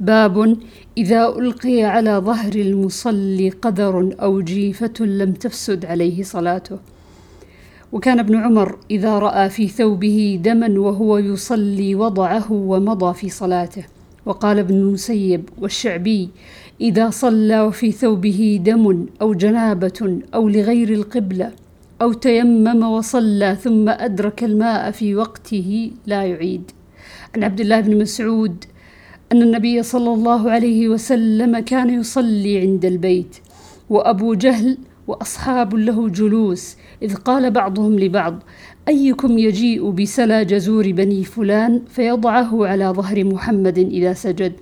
باب إذا ألقي على ظهر المصلي قدر أو جيفة لم تفسد عليه صلاته. وكان ابن عمر إذا رأى في ثوبه دما وهو يصلي وضعه ومضى في صلاته. وقال ابن المسيب والشعبي إذا صلى وفي ثوبه دم أو جنابة أو لغير القبلة أو تيمم وصلى ثم أدرك الماء في وقته لا يعيد. عن عبد الله بن مسعود أن النبي صلى الله عليه وسلم كان يصلي عند البيت وأبو جهل وأصحاب له جلوس إذ قال بعضهم لبعض أيكم يجيء بسلا جزور بني فلان فيضعه على ظهر محمد إذا سجد؟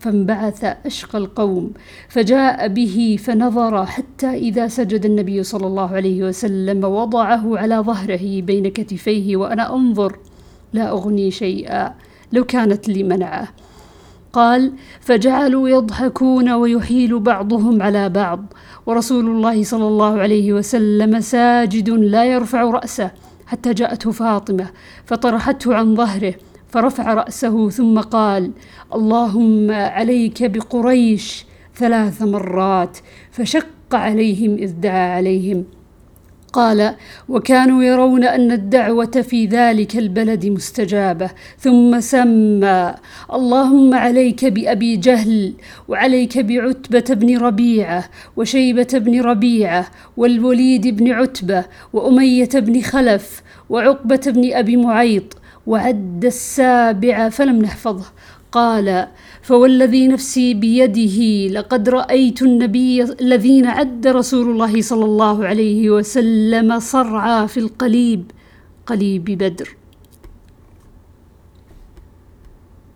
فانبعث أشقى القوم فجاء به فنظر حتى إذا سجد النبي صلى الله عليه وسلم وضعه على ظهره بين كتفيه وأنا أنظر لا أغني شيئا لو كانت لي منعه. قال فجعلوا يضحكون ويحيل بعضهم على بعض. ورسول الله صلى الله عليه وسلم ساجد لا يرفع رأسه حتى جاءته فاطمة فطرحته عن ظهره فرفع رأسه ثم قال اللهم عليك بقريش ثلاث مرات فشق عليهم إذ دعا عليهم. قال وكانوا يرون أن الدعوة في ذلك البلد مستجابة ثم سمى اللهم عليك بأبي جهل وعليك بعتبة بن ربيعة وشيبة بن ربيعة والوليد بن عتبة وأمية بن خلف وعقبة بن أبي معيط وعد السابع فلم نحفظه. قال فوالذي نفسي بيده لقد رأيت النبي الذين عد رسول الله صلى الله عليه وسلم صرعى في القليب قليب بدر.